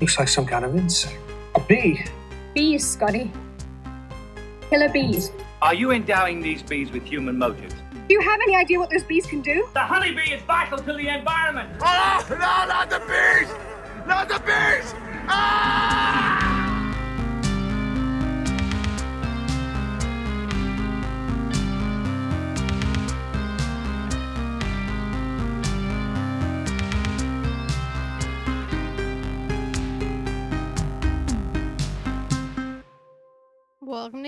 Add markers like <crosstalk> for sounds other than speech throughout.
Looks like some kind of insect. A bee. Bees, Scotty. Killer bees. Are you endowing these bees with human motives? Do you have any idea what those bees can do? The honeybee is vital to the environment. Oh, no, not the bees! Not the bees! Ah!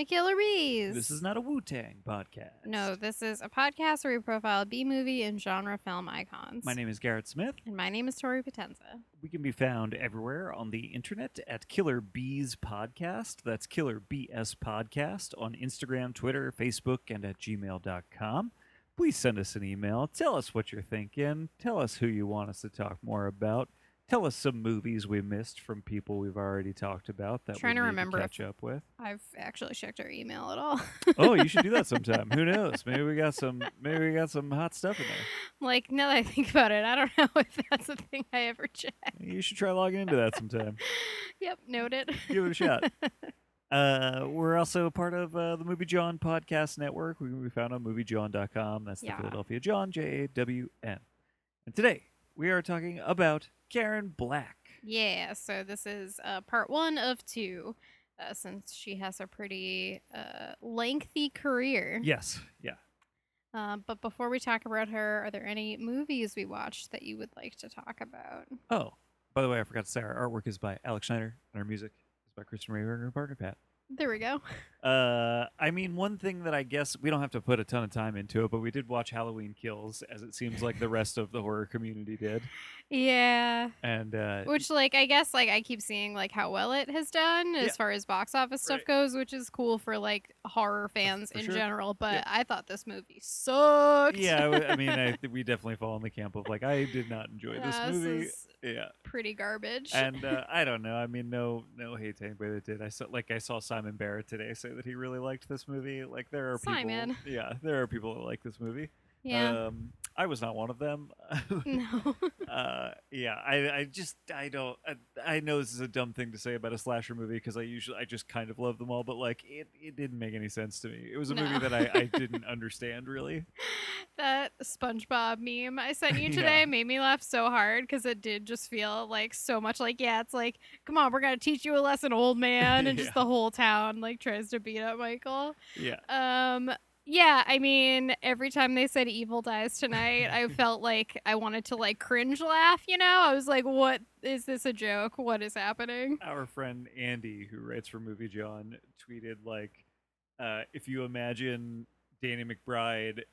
Killer Bees. This is not a Wu Tang podcast. no, this is a podcast where we profile B movie and genre film icons. My name is Garrett Smith. and my name is Tori Potenza. We can be found everywhere on the internet at Killer Bees Podcast. That's Killer BS Podcast on Instagram, Twitter, Facebook, and at gmail.com. Please send us an email. Tell us what you're thinking. Tell us who you want us to talk more about. Tell us some movies we missed from people we've already talked about that Trying we to need remember if- catch up with. I've actually checked our email at all. Oh, you should do that <laughs> sometime. Who knows? Maybe we got some. Maybe we got some hot stuff in there. like now that I think about it, I don't <laughs> know if that's a thing I ever check. You should try logging into that sometime. <laughs> Yep, noted. Give it a shot. Uh, we're also a part of uh, the Movie Jawn podcast network. We can be found on moviejawn.com. That's the Yeah. Philadelphia John, J A W N. And today we are talking about Karen Black. yeah, so this is uh, part one of two. Uh, since she has a pretty uh, lengthy career. Yes, yeah. Uh, but before we talk about her, are there any movies we watched that you would like to talk about? Oh, by the way, I forgot to say our artwork is by Alex Schneider and our music is by Kristen Rayburn and her partner Pat. There we go. Uh, I mean, one thing that I guess we don't have to put a ton of time into it, but we did watch Halloween Kills, as it seems like the rest of the horror community did. Yeah. And uh, Which, like, I guess, like, I keep seeing, like, how well it has done as Yeah. far as box office stuff Right. goes, which is cool for, like, horror fans for in sure. general. But Yeah. I thought this movie sucked. yeah, I mean, I <laughs> we definitely fall in the camp of like I did not enjoy this Uh, movie. is Yeah, pretty garbage. and uh, <laughs> I don't know. I mean, no, no hate to anybody that did. I saw like I saw Simon Barrett today say that he really liked this movie. Like there are Simon. people, yeah, there are people that like this movie. yeah. Um, I was not one of them. <laughs> no. <laughs> uh, yeah, I, I just, I don't, I, I know this is a dumb thing to say about a slasher movie because I usually, I just kind of love them all, but like it, it didn't make any sense to me. It was a No. movie that I, I <laughs> didn't understand really. that SpongeBob meme I sent you Yeah. today made me laugh so hard because it did just feel like so much like, yeah, it's like, come on, we're going to teach you a lesson, old man. And Yeah. just the whole town, like, tries to beat up Michael. Yeah. Um, yeah, I mean, every time they said evil dies tonight, I <laughs> felt like I wanted to like cringe laugh, you know? I was like, what is this a joke? What is happening? our friend Andy, who writes for Movie Jawn, tweeted like, uh, "If you imagine Danny McBride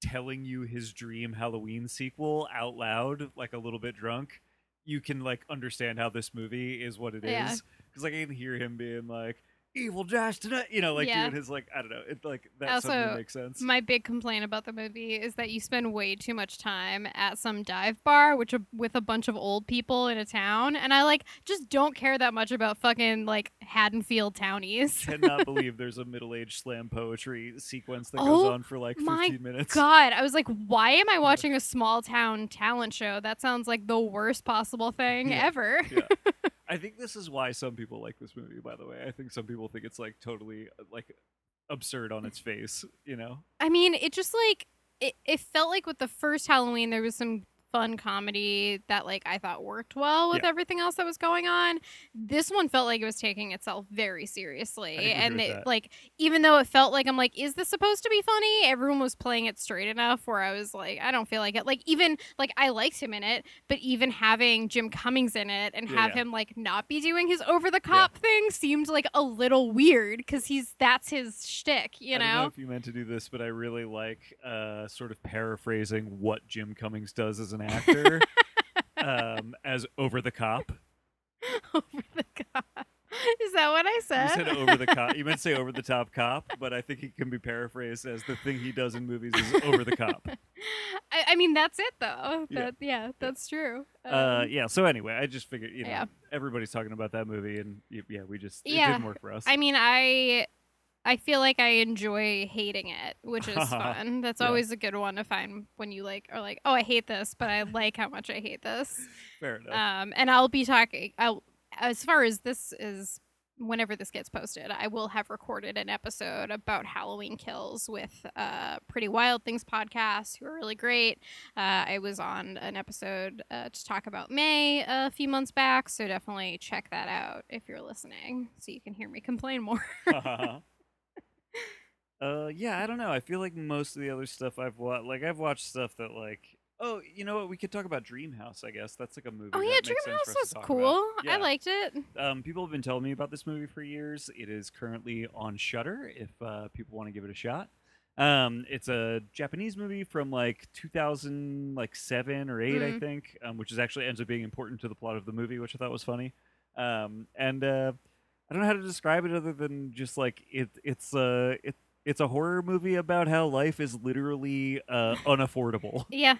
telling you his dream Halloween sequel out loud, like a little bit drunk, you can like understand how this movie is what it is. Yeah. Because like I can hear him being like." Evil Josh tonight, you know, like Yeah. doing his like I don't know, it like that Also, makes sense. My big complaint about the movie is that you spend way too much time at some dive bar, which with a bunch of old people in a town, and I like just don't care that much about fucking like Haddonfield townies. <laughs> Cannot <laughs> believe there's a middle-aged slam poetry sequence that goes Oh on for like my 15 minutes. God, I was like, why am I watching a small town talent show? That sounds like the worst possible thing <laughs> Yeah. ever. yeah. I think this is why some people like this movie. By the way, I think some people think it's like totally like absurd on its face. You know? I mean, it just like it, it felt like with the first Halloween there was some fun comedy that like I thought worked well with Yeah. everything else that was going on. This one felt like it was taking itself very seriously. And it, that. like even though it felt like I'm like, is this supposed to be funny? Everyone was playing it straight enough where I was like, I don't feel like it. Like even like I liked him in it, but even having Jim Cummings in it and Yeah, have yeah. him like not be doing his over the cop thing seemed like a little weird because he's that's his shtick, you I don't know know? if you meant to do this, but I really like uh, sort of paraphrasing what Jim Cummings does as an actor <laughs> um, as over the cop. <laughs> over the cop. Is that what I You said? said over the cop. You meant say <laughs> over the top cop, but I think it can be paraphrased as the thing he does in movies is over the cop. I, I mean, that's it though. Yeah. That, yeah, that's true. Uh, Um, yeah. So anyway, I just figured you know Yeah. everybody's talking about that movie, and yeah, we just it Yeah. didn't work for us. I mean, I I feel like I enjoy hating it, which is <laughs> fun. That's Yeah. always a good one to find when you like are like, oh, I hate this, but I like how much I hate this. Fair enough. Um, and I'll be talking. I'll as far as this is whenever this gets posted, I will have recorded an episode about Halloween kills with uh, Pretty Wild Things podcast, who are really great. Uh, I was on an episode uh, to talk about May a few months back, so definitely check that out if you're listening, so you can hear me complain more. <laughs> uh, yeah, I don't know. I feel like most of the other stuff I've watched, like I've watched stuff that like, oh, you know what? We could talk about Dreamhouse. I guess that's like a movie. oh yeah, makes sense for Dreamhouse was cool. about. I liked it. Um, people have been telling me about this movie for years. It is currently on Shudder. If uh, people want to give it a shot, um, it's a Japanese movie from like 2000, like seven or eight, I Mm. think, um, which is actually ends up being important to the plot of the movie, which I thought was funny. Um, and uh, I don't know how to describe it other than just like it. It's uh, it. It's a horror movie about how life is literally uh, unaffordable. <laughs> Yeah,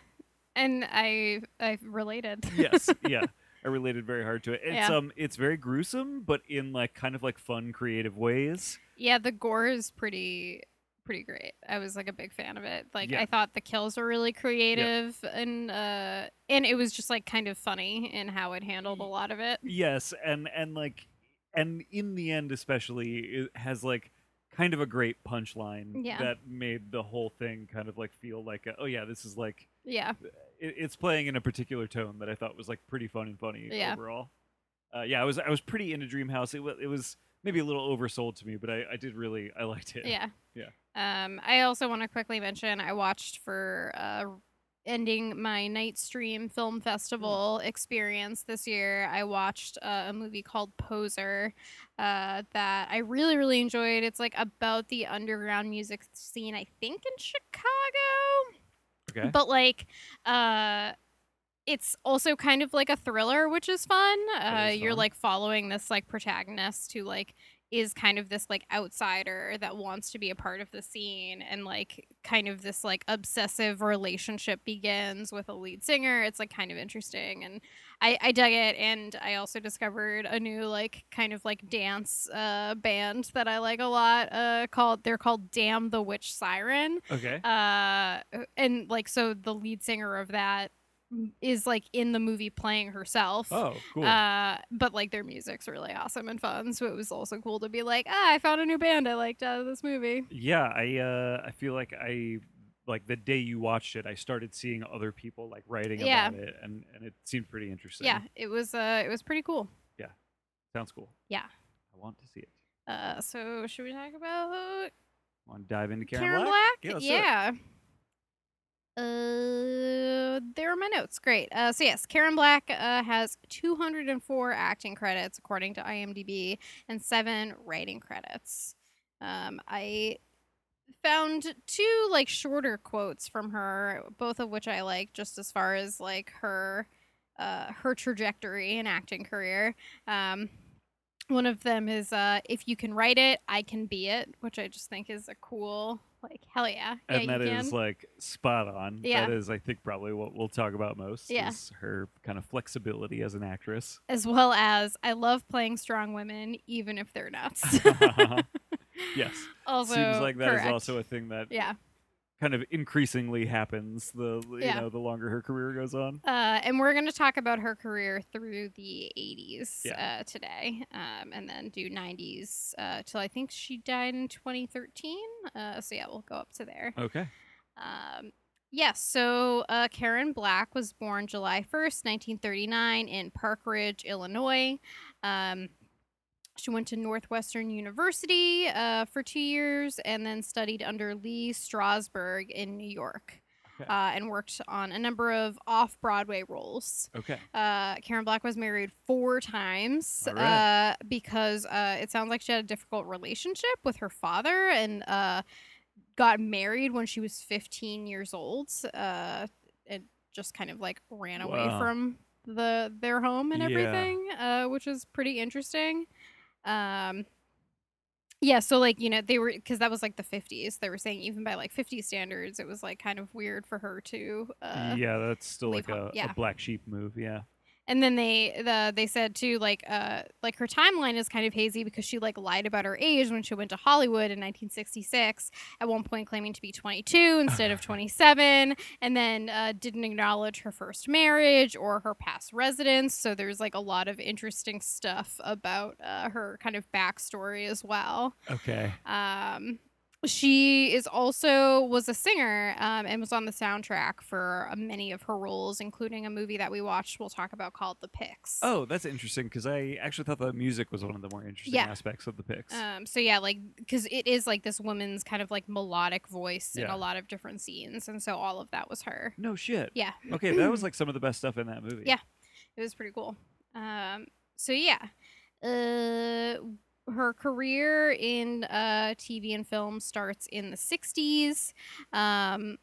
and I I related. <laughs> yes, <laughs> yeah. I related very hard to it. It's Yeah. um it's very gruesome, but in like kind of like fun, creative ways. Yeah, the gore is pretty pretty great. I was like a big fan of it. Like Yeah. I thought the kills were really creative and uh and it was just like kind of funny in how it handled a lot of it. Yes, and and like and in the end especially it has like kind of a great punchline Yeah. that made the whole thing kind of like feel like a, oh yeah, this is like Yeah. it, it's playing in a particular tone that I thought was like pretty fun and funny Yeah. overall. Uh, yeah, I was I was pretty into Dreamhouse. It was it was maybe a little oversold to me, but I, I did really I liked it. Yeah. <laughs> Yeah. Um I also want to quickly mention I watched for uh ending my night stream film festival experience this year i watched uh, a movie called poser uh, that i really really enjoyed. It's like about the underground music scene i think in chicago. Okay. but like uh it's also kind of like a thriller which is fun. Uh is you're like following this like protagonist who like is kind of this like outsider that wants to be a part of the scene and like kind of this like obsessive relationship begins with a lead singer it's like kind of interesting and i i dug it and i also discovered a new like kind of like dance uh band that i like a lot uh called they're called damn the witch siren Okay. uh and like so the lead singer of that is like in the movie playing herself oh, cool. uh but like their music's really awesome and fun so it was also cool to be like ah i found a new band i liked out of this movie Yeah, I uh I feel like I like the day you watched it, I started seeing other people like writing Yeah. about it and and it seemed pretty interesting. yeah it was uh it was pretty cool Yeah, Sounds cool. Yeah. I want to see it. uh so should we talk about Want to dive into Karen, Karen, Black? Black? Yeah, let's do it. yeah. Uh, there are my notes. Great. Uh, so yes, Karen Black uh, has 204 acting credits according to IMDb and seven writing credits. Um, I found two like shorter quotes from her, both of which I like, just as far as like her, uh, her trajectory and acting career. Um, one of them is uh, "If you can write it, I can be it," which I just think is a cool, like, hell yeah, yeah, And that is like spot on. Yeah. That is I think probably what we'll talk about most Yeah. is her kind of flexibility as an actress. as well as I love playing strong women, even if they're nuts. <laughs> yes. <laughs> also, Seems like that is correct. also a thing that yeah. Kind of increasingly happens the you Yeah. know the longer her career goes on. Uh, and we're going to talk about her career through the 80s Yeah. uh, today, um, and then do 90s uh, till I think she died in 2013. Uh, so yeah, we'll go up to there. Okay. Um, yes, so uh, Karen Black was born July 1st, 1939, in Park Ridge, Illinois. Um, she went to Northwestern University uh, for two years and then studied under Lee Strasberg in New York Okay. uh, and worked on a number of off Broadway roles. Okay. Uh, Karen Black was married four times All right. uh, because uh, it sounds like she had a difficult relationship with her father and uh, got married when she was 15 years old. Uh, and just kind of like ran away Wow. from the their home and Yeah. everything, uh, which is pretty interesting. Um, yeah, so like you know they were because that was like the 50s. They were saying even by like 50 standards, it was like kind of weird for her to uh, yeah, that's still like home- a, yeah. a black sheep move. Yeah. And then they the they said too like uh like her timeline is kind of hazy because she like lied about her age when she went to Hollywood in 1966 at one point claiming to be 22 instead of <laughs> 27 and then uh, didn't acknowledge her first marriage or her past residence so there's like a lot of interesting stuff about uh, her kind of backstory as well Okay. um, she is also was a singer um, and was on the soundtrack for uh, many of her roles, including a movie that we watched. We'll talk about called The Pyx. Oh, that's interesting because I actually thought the music was one of the more interesting Yeah. aspects of the Pyx. Um, so yeah, like because it is like this woman's kind of like melodic voice in a lot of different scenes, and so all of that was her. no shit. Yeah, Okay, that was like some of the best stuff in that movie. Yeah. it was pretty cool. Um, so yeah, uh, her career in uh, TV and film starts in the '60s. Um,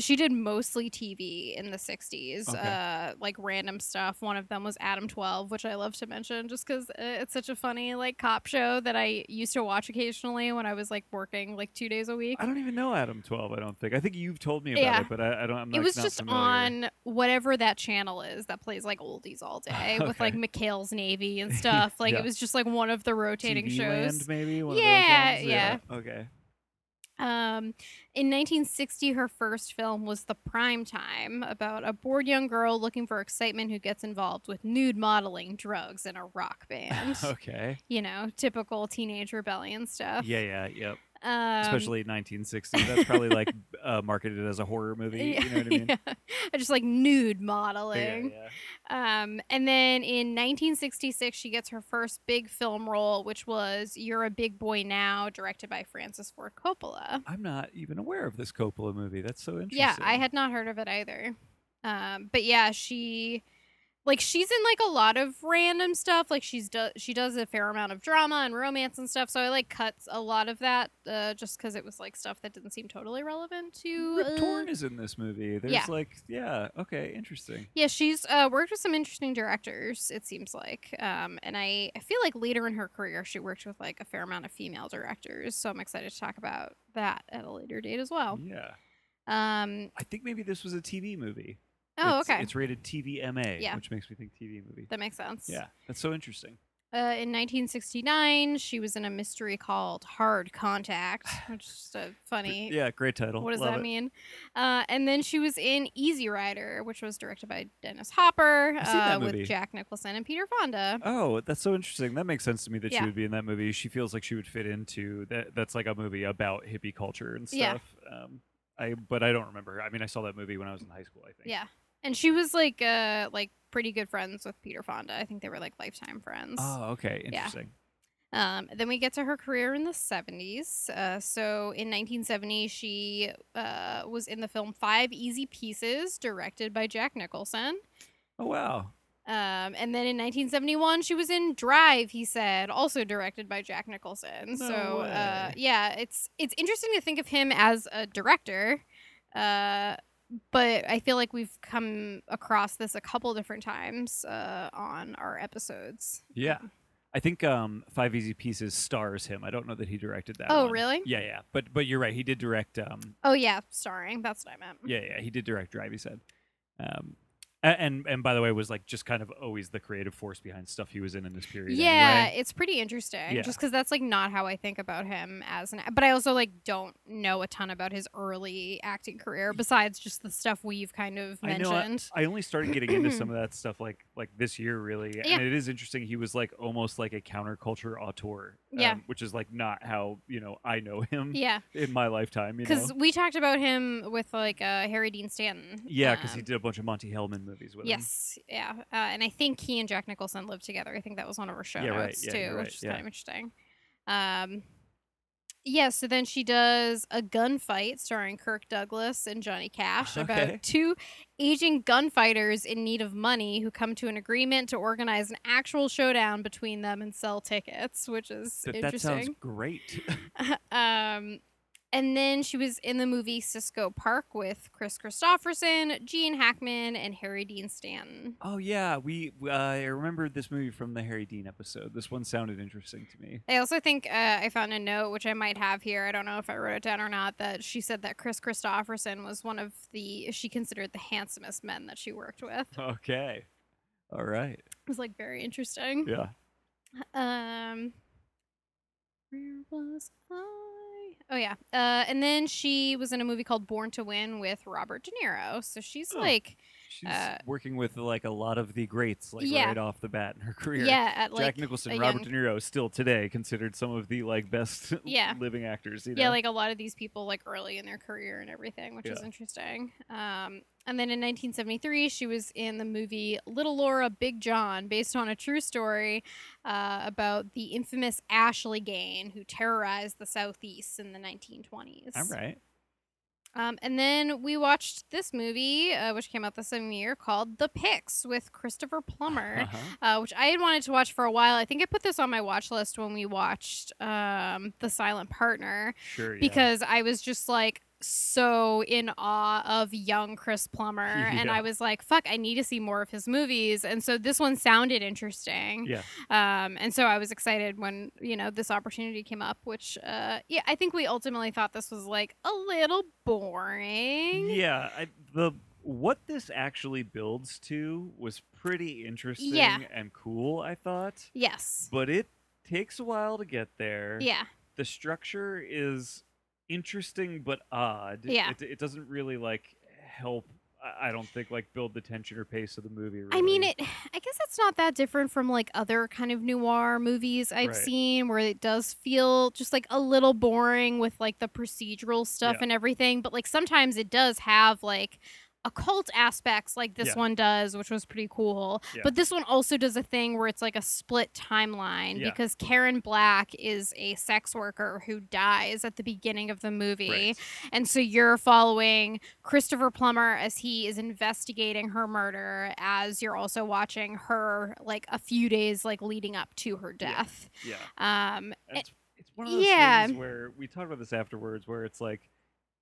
she did mostly TV in the 60s, Okay. uh, like random stuff. One of them was Adam 12, which I love to mention just because it's such a funny, like, cop show that I used to watch occasionally when I was, like, working, like, two days a week. I don't even know Adam Twelve. I don't think. I think you've told me about Yeah. it, but I, I don't. I'm it like, was not just familiar. on whatever that channel is that plays like oldies all <laughs> day with like Okay. McHale's Navy and <laughs> stuff. Like Yeah. it was just like one of the rotating TV shows. Land, maybe. One Yeah, of those ones? Okay. Um, in 1960, her first film was The Prime Time, about a bored young girl looking for excitement who gets involved with nude modeling, drugs, and a rock band. <laughs> okay. You know, typical teenage rebellion stuff. Yeah, yeah, yep. Um, Especially 1960. That's probably like <laughs> uh, marketed as a horror movie. You know what I mean? <laughs> yeah. Just like nude Yeah, modeling. yeah. Um, and then in 1966, she gets her first big film role, which was You're a Big Boy Now, directed by Francis Ford Coppola. I'm not even aware of this Coppola movie. That's so interesting. Yeah, I had not heard of it either. Um, but yeah, she like she's in like a lot of random stuff. Like she's do- she does a fair amount of drama and romance and stuff. So I like cuts a lot of that uh, just because it was like stuff that didn't seem totally relevant to. Rip uh, Torn is in this movie. There's yeah. like, yeah, okay, interesting. Yeah, she's uh, worked with some interesting directors. It seems like, um, and I, I feel like later in her career she worked with like a fair amount of female directors. So I'm excited to talk about that at a later date as well. Yeah. Um, I think maybe this was a TV movie. Oh, It's- okay, It's rated TVMA, Yeah. which makes me think TV movie. that makes sense. Yeah, that's so interesting. Uh, in 1969, she was in a mystery called Hard Contract, <sighs> which is a funny. Yeah, great title. What does Love that it. mean? Uh, and then she was in Easy Rider, which was directed by Dennis Hopper I've seen that uh, with. Jack Nicholson and Peter Fonda. Oh, that's so interesting. That makes sense to me that Yeah. she would be in that movie. She feels like she would fit into that. That's like a movie about hippie culture and Yeah. stuff. Um, I but I don't remember. I mean, I saw that movie when I was in high school. I think. Yeah. And she was like uh like pretty good friends with Peter Fonda. I think they were like lifetime friends. Oh, okay, Yeah. interesting. Um, then we get to her career in the 70s. Uh, so in 1970, she uh, was in the film Five Easy Pieces, directed by Jack Nicholson. Oh wow. Um, and then in 1971, she was in Drive. He said, also directed by Jack Nicholson. No so uh, yeah, it's it's interesting to think of him as a director. Uh, but I feel like we've come across this a couple different times uh, on our episodes. Yeah. I think um, Five Easy Pieces stars him. I don't know that he directed that. Oh, one. really? Yeah, yeah. But but you're right. He did direct. Um, Oh yeah, starring. That's what I meant. yeah, yeah. He did direct Drive. He said. Um, and and by the way, was like just kind of always the creative force behind stuff he was in in this period. Yeah, anyway. it's pretty interesting. Yeah. Just because that's like not how I think about him as an. But I also like don't know a ton about his early acting career besides just the stuff we've kind of I know. I, mentioned. I only started getting into some of that <clears throat> stuff like like this year, really. Yeah. And it is interesting. He was like almost like a counterculture auteur. Yeah. um, which is like not how you know I know him yeah, <laughs> in my lifetime. You because we talked about him with like uh, Harry Dean Stanton. Yeah, because he um, did a bunch of Monte Hellman movies with him. Yes, yeah, uh, and I think he and Jack Nicholson lived together. I think that was one of our show Yeah, right, notes yeah, too, you're right, which is yeah. kind of interesting. Um, yeah, so then she does a gunfight starring Kirk Douglas and Johnny Cash <laughs> Okay. about two aging gunfighters in need of money who come to an agreement to organize an actual showdown between them and sell tickets, which is That, that interesting. sounds great. <laughs> <laughs> um, and then she was in the movie Cisco Pike with Kris Kristofferson, Gene Hackman, and Harry Dean Stanton. oh yeah, we uh, I remember this movie from the Harry Dean episode. This one sounded interesting to me. I also think uh, I found a note, which I might have here. I don't know if I wrote it down or not. That she said that Kris Kristofferson was one of the she considered the handsomest men that she worked with. <laughs> Okay. All right. It was like very interesting. Yeah. Um, where was I? Oh yeah. Uh, and then she was in a movie called Born to Win with Robert De Niro. So she's Oh. like, She's Uh, working with like a lot of the greats, like Yeah. right off the bat in her career. yeah, at Jack Nicholson, Robert young- De Niro, still today considered some of the like best <laughs> Yeah. living actors. You know? Yeah, like a lot of these people like early in their career and everything, which is interesting. Um, and then in 1973, she was in the movie Little Laura, Big John, based on a true story uh, about the infamous Ashley Gang, who terrorized the Southeast in the 1920s. All right. Um, and then we watched this movie, uh, which came out the same year, called The Pyx with Christopher Plummer Uh-huh. uh, which I had wanted to watch for a while. I think I put this on my watch list when we watched um, The Silent Partner Sure. Yeah. because I was just like so in awe of young Chris Plummer. <laughs> And I was like, fuck, I need to see more of his movies. And so this one sounded interesting. Yeah. Um, and so I was excited when, you know, this opportunity came up, which, uh, yeah, I think we ultimately thought this was like a little boring. Yeah, I, the what this actually builds to was pretty interesting and cool. I thought, Yes. but it takes a while to get there. Yeah. the structure is interesting but odd. Yeah. it, it doesn't really like help. I- don't think like build the tension or pace of the movie. Really. I mean, it. <sighs> I guess it's not that different from like other kind of noir movies I've Right. seen, where it does feel just like a little boring with like the procedural stuff Yeah. and everything. But like sometimes it does have like occult aspects, like this Yeah. one does, which was pretty cool. Yeah. But this one also does a thing where it's like a split timeline Yeah. because Karen Black is a sex worker who dies at the beginning of the movie. Right. And so you're following Christopher Plummer as he is investigating her murder, as you're also watching her like a few days like leading up to her death. yeah. Um, It's, it's one of those yeah. things where we talked about this afterwards, where it's like.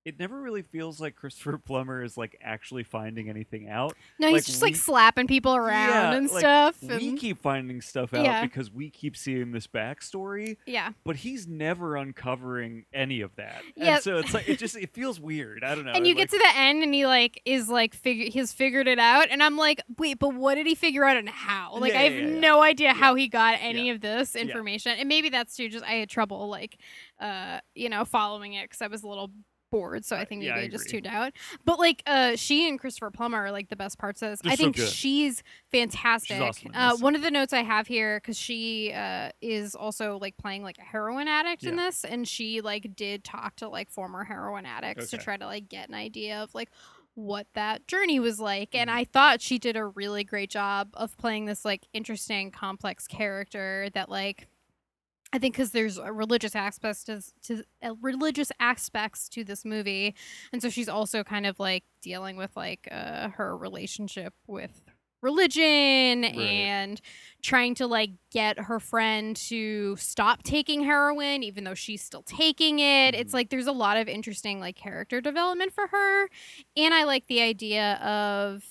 It never really feels like Christopher <laughs> Plummer is like actually finding anything out. no, like, he's just like slapping people around Yeah, and like, stuff. We and- keep finding stuff out Yeah. because we keep seeing this backstory, yeah, but he's never uncovering any of that. Yeah. And so it's like it just it feels weird. I don't <laughs> know. and you like, get to the end and he like is like figure he's figured it out and i'm like wait but what did he figure out and how like Yeah, i have no idea how he got any of this information and maybe that's too just i had trouble like uh you know following it because i was a little bored so i think yeah, maybe I I, just tuned out. But like uh she and christopher plummer are like the best parts of this. They're i so think good. she's fantastic. She's awesome uh one of the notes i have here because she uh is also like playing like a heroin addict in this and she like did talk to like former heroin addicts to try to like get an idea of like what that journey was like and Mhm. i thought she did a really great job of playing this like interesting complex character that like i think because there's a religious aspects to, to uh, religious aspects to this movie and so she's also kind of like dealing with like uh, her relationship with religion and trying to like get her friend to stop taking heroin even though she's still taking it it's Mhm. like there's a lot of interesting like character development for her and i like the idea of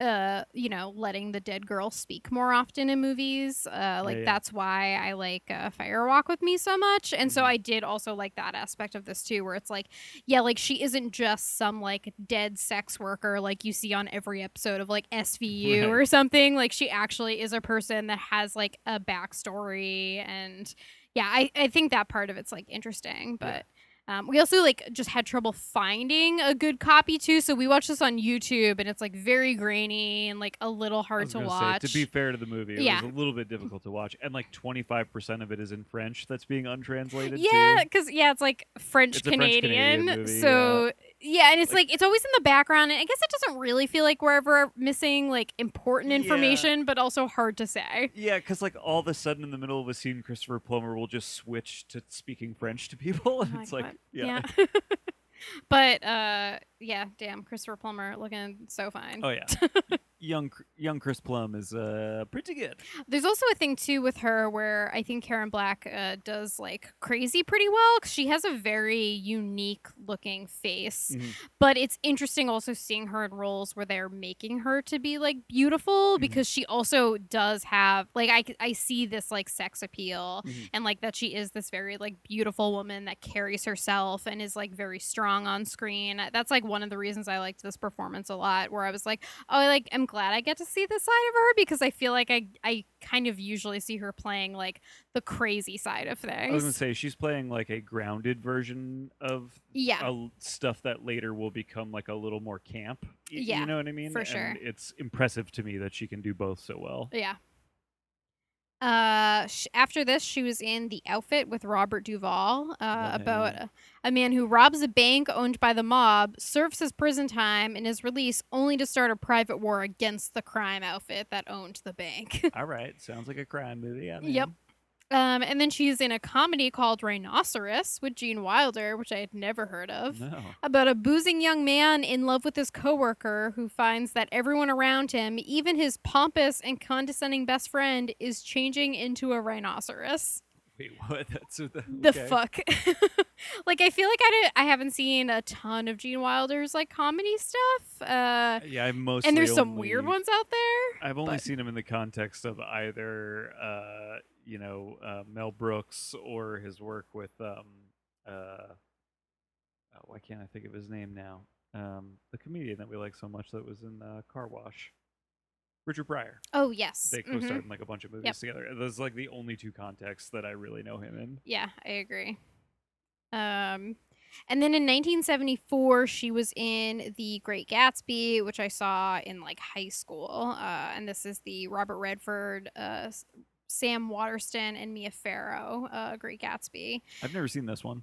uh you know letting the dead girl speak more often in movies uh like yeah. that's why i like uh, fire walk with me so much and so Mhm. i did also like that aspect of this too where it's like yeah like she isn't just some like dead sex worker like you see on every episode of like svu Right. or something like she actually is a person that has like a backstory and yeah i, I think that part of it's like interesting Yeah. Um, we also like just had trouble finding a good copy too so we watched this on youtube and it's like very grainy and like a little hard to watch Say, to be fair to the movie, it Yeah. was a little bit difficult to watch, and like twenty five percent of it is in French that's being untranslated. yeah because yeah it's like french French-Canadian so yeah. And it's Like- like, it's always in the background and i guess it doesn't really feel like we're ever missing like important Yeah. information but also hard to say Yeah, because like all of a sudden in the middle of a scene, Christopher Plummer will just switch to speaking French to people, <laughs> and Oh it's like, God. yeah. <laughs> but uh yeah damn christopher plummer looking so fine Oh yeah, <laughs> young young Chris Plum is uh pretty good. There's also a thing too with her where I think Karen Black uh, does like crazy pretty well 'cause she has a very unique looking face. Mhm. But it's interesting also seeing her in roles where they're making her to be like beautiful Mhm. because she also does have like I I see this like sex appeal Mhm. and like that she is this very like beautiful woman that carries herself and is like very strong on screen. That's like one of the reasons I liked this performance a lot where I was like, oh, I like I'm glad I get to see this side of her because I feel like I I kind of usually see her playing like the crazy side of things. I was gonna say she's playing like a grounded version of yeah. a stuff that later will become like a little more camp. y- Yeah, you know what I mean? for And sure. it's impressive to me that she can do both so well. Yeah. Uh, sh- after this, she was in The Outfit with Robert Duvall, uh, about a, a man who robs a bank owned by the mob, serves his prison time, and is released only to start a private war against the crime outfit that owned the bank. <laughs> All right, sounds like a crime movie. Yeah, Yep. Um, and then she's in a comedy called Rhinoceros with Gene Wilder, which I had never heard of No. about a boozing young man in love with his coworker who finds that everyone around him, even his pompous and condescending best friend, is changing into a rhinoceros. Wait, <laughs> what? That's what the, The fuck. <laughs> like I feel like I did, I haven't seen a ton of Gene Wilder's like comedy stuff. Uh Yeah, I've mostly and there's some weird ones out there. I've only but- seen him in the context of either, uh, you know, uh, Mel Brooks or his work with, um, uh, oh, why can't I think of his name now? Um, the comedian that we like so much that was in uh, Car Wash, Richard Pryor. Oh yes. They co-starred in like a bunch of movies Yep. together. Those are like the only two contexts that I really know him in. Yeah, I agree. Um, and then in 1974, she was in The Great Gatsby, which I saw in like high school. Uh, and this is the Robert Redford, uh, Sam Waterston, and Mia Farrow, uh, Great Gatsby. I've never seen this one.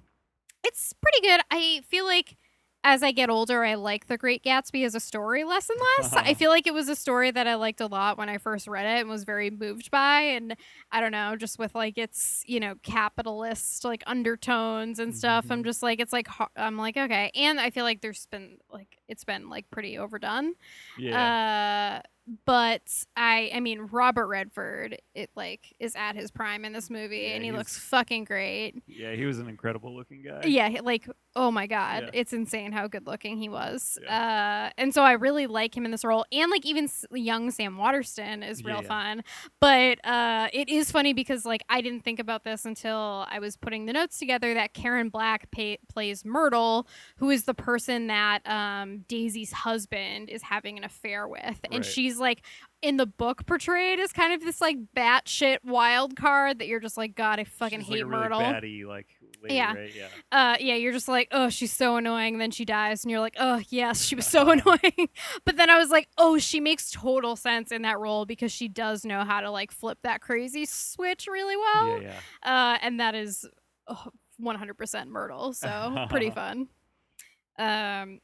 It's pretty good. I feel like as I get older, I like The Great Gatsby as a story less and less. I <laughs> feel like it was a story that I liked a lot when I first read it and was very moved by. And I don't know, just with like its, you know, capitalist like undertones and stuff. I'm Mhm. just like, it's like, I'm like, okay. And I feel like there's been like, it's been like pretty overdone. Yeah. Uh, but I, I mean, Robert Redford, it like is at his prime in this movie Yeah, and he looks fucking great. yeah, he was an incredible looking guy. Yeah, like oh my god, Yeah. it's insane how good looking he was. Uh, and so I really like him in this role, and like even young Sam Waterston is real Yeah. fun. But uh, it is funny because like I didn't think about this until I was putting the notes together that Karen Black pay- plays Myrtle, who is the person that um, Daisy's husband is having an affair with, and Right. she's like in the book portrayed as kind of this like batshit wild card that you're just like God, I fucking She's hate like a really Batty, like lady, Yeah. right? Yeah. uh yeah you're just like oh she's so annoying and then she dies and you're like oh yes she was so <laughs> annoying <laughs> but then i was like oh she makes total sense in that role because she does know how to like flip that crazy switch really well yeah, yeah. uh and that is oh, 100% myrtle so pretty <laughs> fun um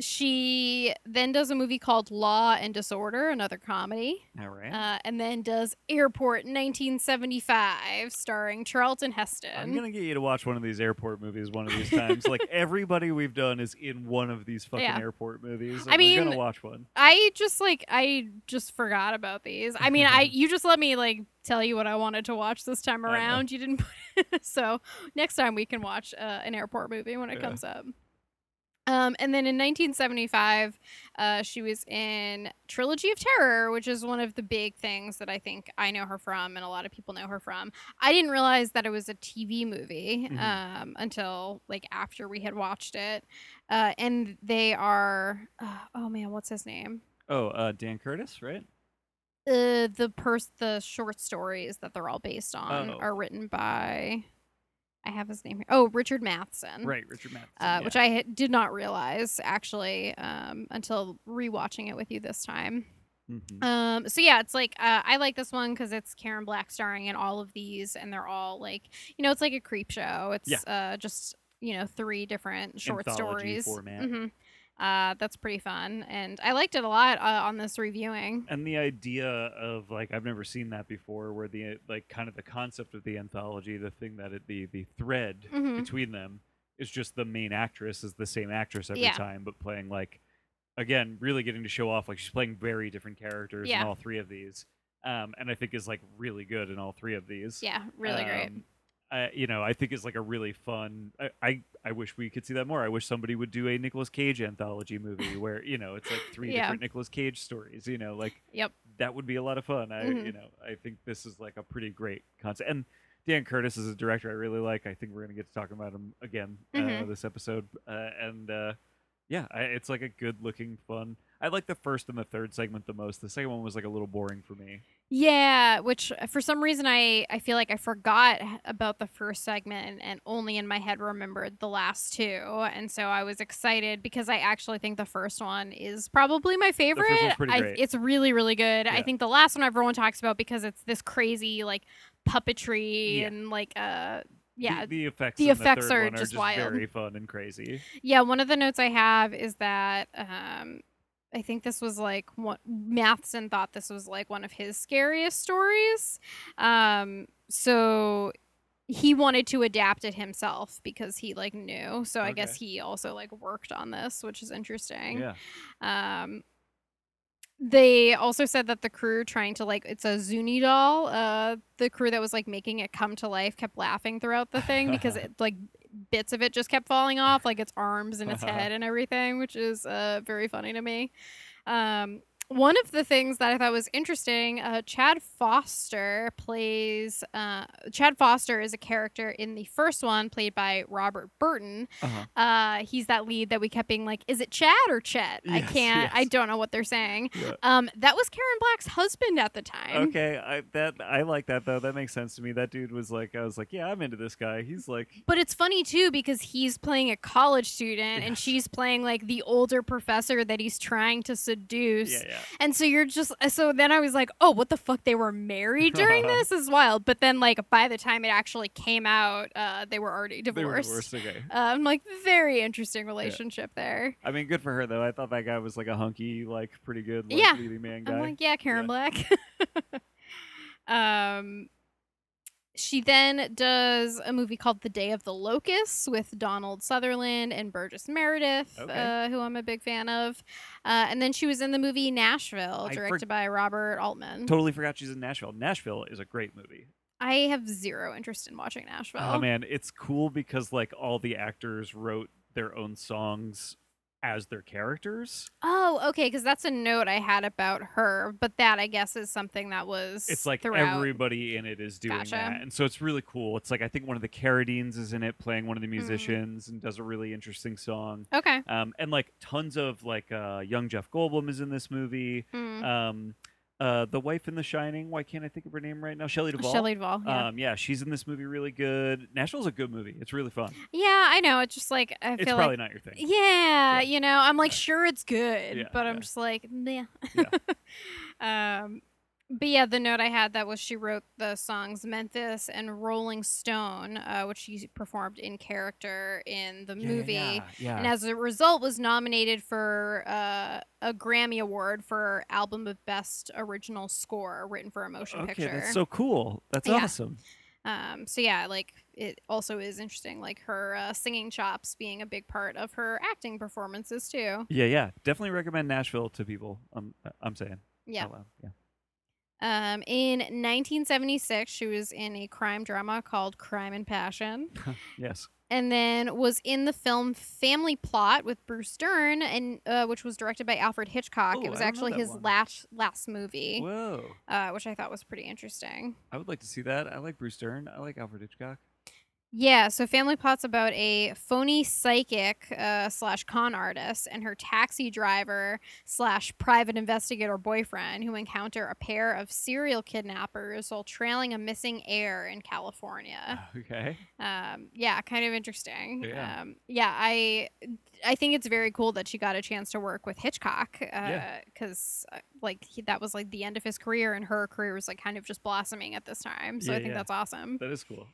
she then does a movie called Law and Disorder, another comedy, All right. uh, and then does Airport 1975, starring Charlton Heston. I'm gonna get you to watch one of these airport movies one of these times. like everybody we've done is in one of these fucking Yeah. airport movies. I mean, gonna watch one. I just like I just forgot about these. I mean, I <laughs> you just let me like tell you what I wanted to watch this time around. You didn't put <laughs> so next time we can watch uh, an airport movie when it Yeah. comes up. Um, and then in 1975, uh, she was in Trilogy of Terror, which is one of the big things that I think I know her from, and a lot of people know her from. I didn't realize that it was a TV movie Mhm. um, until like after we had watched it. Uh, and they are, uh, oh man, what's his name? Oh, uh, Dan Curtis, right? uh, the pers- the short stories that they're all based on Oh. are written by I have his name here. Oh, Richard Matheson. Right, Richard Matheson. Uh, yeah. Which I had- did not realize actually um, until rewatching it with you this time. Mhm. Um, so yeah, it's like uh, I like this one because it's Karen Black starring in all of these, and they're all like, you know, it's like a creep show. It's uh, just you know three different short Anthology stories. format. Mhm. Uh, that's pretty fun, and I liked it a lot uh, on this reviewing. and the idea of like I've never seen that before, where the like kind of the concept of the anthology, the thing that it, the the thread Mhm. between them is just the main actress is the same actress every Yeah. time, but playing like again, really getting to show off like she's playing very different characters Yeah. in all three of these, um, and I think is like really good in all three of these. Yeah, really great. I, you know, I think it's like a really fun. I, I, I wish we could see that more. I wish somebody would do a Nicolas Cage anthology movie <laughs> where you know it's like three Yeah. different Nicolas Cage stories. You know, like Yep. that would be a lot of fun. I, Mhm. you know, I think this is like a pretty great concept. And Dan Curtis is a director I really like. I think we're gonna get to talking about him again uh, Mhm. this episode. Uh, and uh, yeah, I, it's like a good looking fun. I like the first and the third segment the most. The second one was like a little boring for me. Yeah, which uh, for some reason I I feel like I forgot about the first segment and only in my head remembered the last two, and so I was excited because I actually think the first one is probably my favorite. I. It's really really good. I think the last one everyone talks about because it's this crazy like puppetry Yeah. and like uh The- yeah the, effects. the in the effects third are one just just wild. very fun and crazy. Yeah, one of the notes I have is that um, I think this was like what Matheson thought this was like one of his scariest stories. Um, so he wanted to adapt it himself because he like knew. So I guess he also like worked on this, which is interesting. Yeah. Um, they also said that the crew trying to like it's a Zuni doll. Uh, the crew that was like making it come to life kept laughing throughout the thing because <laughs> it like bits of it just kept falling off, like its arms and its head and everything, which is uh very funny to me. Um, one of the things that I thought was interesting, uh, Chad Foster plays. Uh, Chad Foster is a character in the first one, played by Robert Burton. Uh-huh. Uh, he's that lead that we kept being like, is it Chad or Chet? I can't. I don't know what they're saying. Yeah. Um, that was Karen Black's husband at the time. Okay, I that I like that though. That makes sense to me. That dude was like, I was like, yeah, I'm into this guy. He's like, But it's funny too because he's playing a college student and she's playing like the older professor that he's trying to seduce. yeah, yeah. And so you're just so then I was like, oh, what the fuck? They were married during <laughs> this is wild. But then like by the time it actually came out, uh, they were already They were divorced. divorced. Okay. Uh, I'm like very interesting relationship there. I mean, good for her though. I thought that guy was like a hunky, like pretty good, like Yeah. leading man guy. I'm like, yeah, Karen Yeah. Black. <laughs> um, she then does a movie called The Day of the Locusts with Donald Sutherland and Burgess Meredith, Okay. uh, who I'm a big fan of. Uh, and then she was in the movie Nashville, directed forg- by Robert Altman. Totally forgot she's in Nashville. Nashville is a great movie. I have zero interest in watching Nashville. Oh man, it's cool because like all the actors wrote their own songs as their characters. Oh, okay, because that's a note I had about her, but that I guess is something that was It's like throughout. everybody in it is doing Gotcha. that, and so it's really cool. It's like I think one of the Carradines is in it, playing one of the Hmm. musicians, and does a really interesting song. Okay. Um, and like tons of like uh, young Jeff Goldblum is in this movie. Mm. Um, uh, the wife in The Shining. Why can't I think of her name right now? Shelley Duvall. Shelley Duvall. Yeah. Um, yeah, she's in this movie really good. Nashville's a good movie. It's really fun. yeah, I know. It's just like I feel like. It's feel probably like not your thing. Yeah, Yeah. you know, I'm like, sure, it's good, Yeah, but I'm just like, yeah. Yeah. <laughs> um, but yeah, the note I had that was she wrote the songs Memphis and Rolling Stone, uh, which she performed in character in the Yeah, movie. Yeah, yeah. And as a result, was nominated for uh, a Grammy Award for Album of Best Original Score written for a motion okay, picture. that's so cool. That's awesome. Um, so yeah, like it also is interesting, like her uh, singing chops being a big part of her acting performances too. Yeah, yeah. Definitely recommend Nashville to people. I'm I'm saying. Yeah. Yeah. Um, in 1976, she was in a crime drama called Crime and Passion, <laughs> Yes. and then was in the film Family Plot with Bruce Dern, and uh, which was directed by Alfred Hitchcock. Oh, it was I actually his one. last last movie, Whoa. uh, which I thought was pretty interesting. I would like to see that. I like Bruce Dern. I like Alfred Hitchcock. Yeah, so Family Plot's about a phony psychic uh, slash con artist and her taxi driver slash private investigator boyfriend who encounter a pair of serial kidnappers while trailing a missing heir in California. <laughs> Okay. Um, yeah, kind of interesting. Yeah. Um, yeah, I I think it's very cool that she got a chance to work with Hitchcock Yeah. because uh, like he, that was like the end of his career and her career was like kind of just blossoming at this time. So Yeah, I think yeah. that's awesome. That is cool.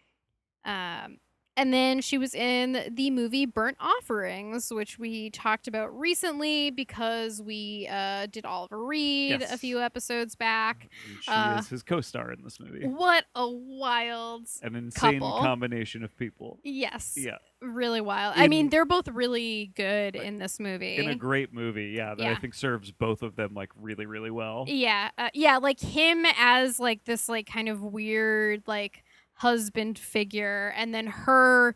Um, and then she was in the movie Burnt Offerings, which we talked about recently because we uh, did Oliver Reed a Yes. few episodes back. And she Uh, is his co-star in this movie. What a wild. An insane couple. combination of people. Yes. Yeah. Really wild. I mean, they're both really good Right. in this movie. In a great movie, yeah, that I think serves both of them like really, really well. Yeah, uh, yeah, like him as like this like kind of weird like husband figure and then her